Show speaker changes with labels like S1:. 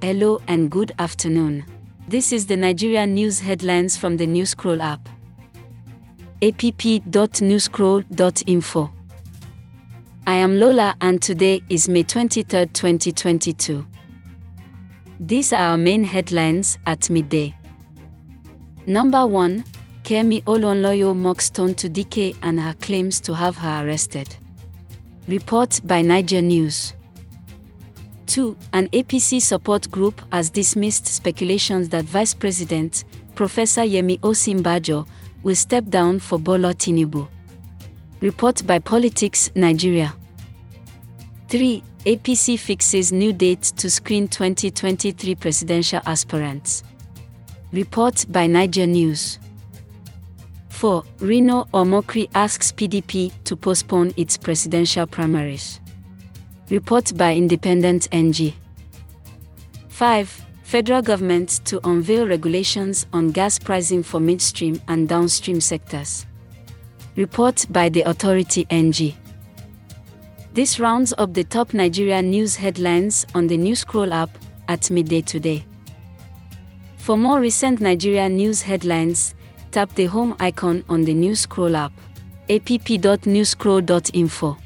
S1: Hello and good afternoon. This is the Nigerian news headlines from the Newscroll app. app.newscroll.info. I am Lola and today is May 23, 2022. These are our main headlines at midday. Number 1 Kemi Olunloyo mocks Tonto Dikeh and her claims to have her arrested. Report by Naija News. 2. An APC support group has dismissed speculations that Vice President, Professor Yemi Osinbajo, will step down for Bola Tinubu. Report by Politics Nigeria. 3. APC fixes new date to screen 2023 presidential aspirants. Report by Naija News. 4. Reno Omokri asks PDP to postpone its presidential primaries. Report by Independent NG. 5. Federal government to unveil regulations on gas pricing for midstream and downstream sectors. Report by the Authority NG. This rounds up the top Nigeria news headlines on the Newscroll app at midday today. For more recent Nigeria news headlines, tap the home icon on the Newscroll app. app.newscroll.info.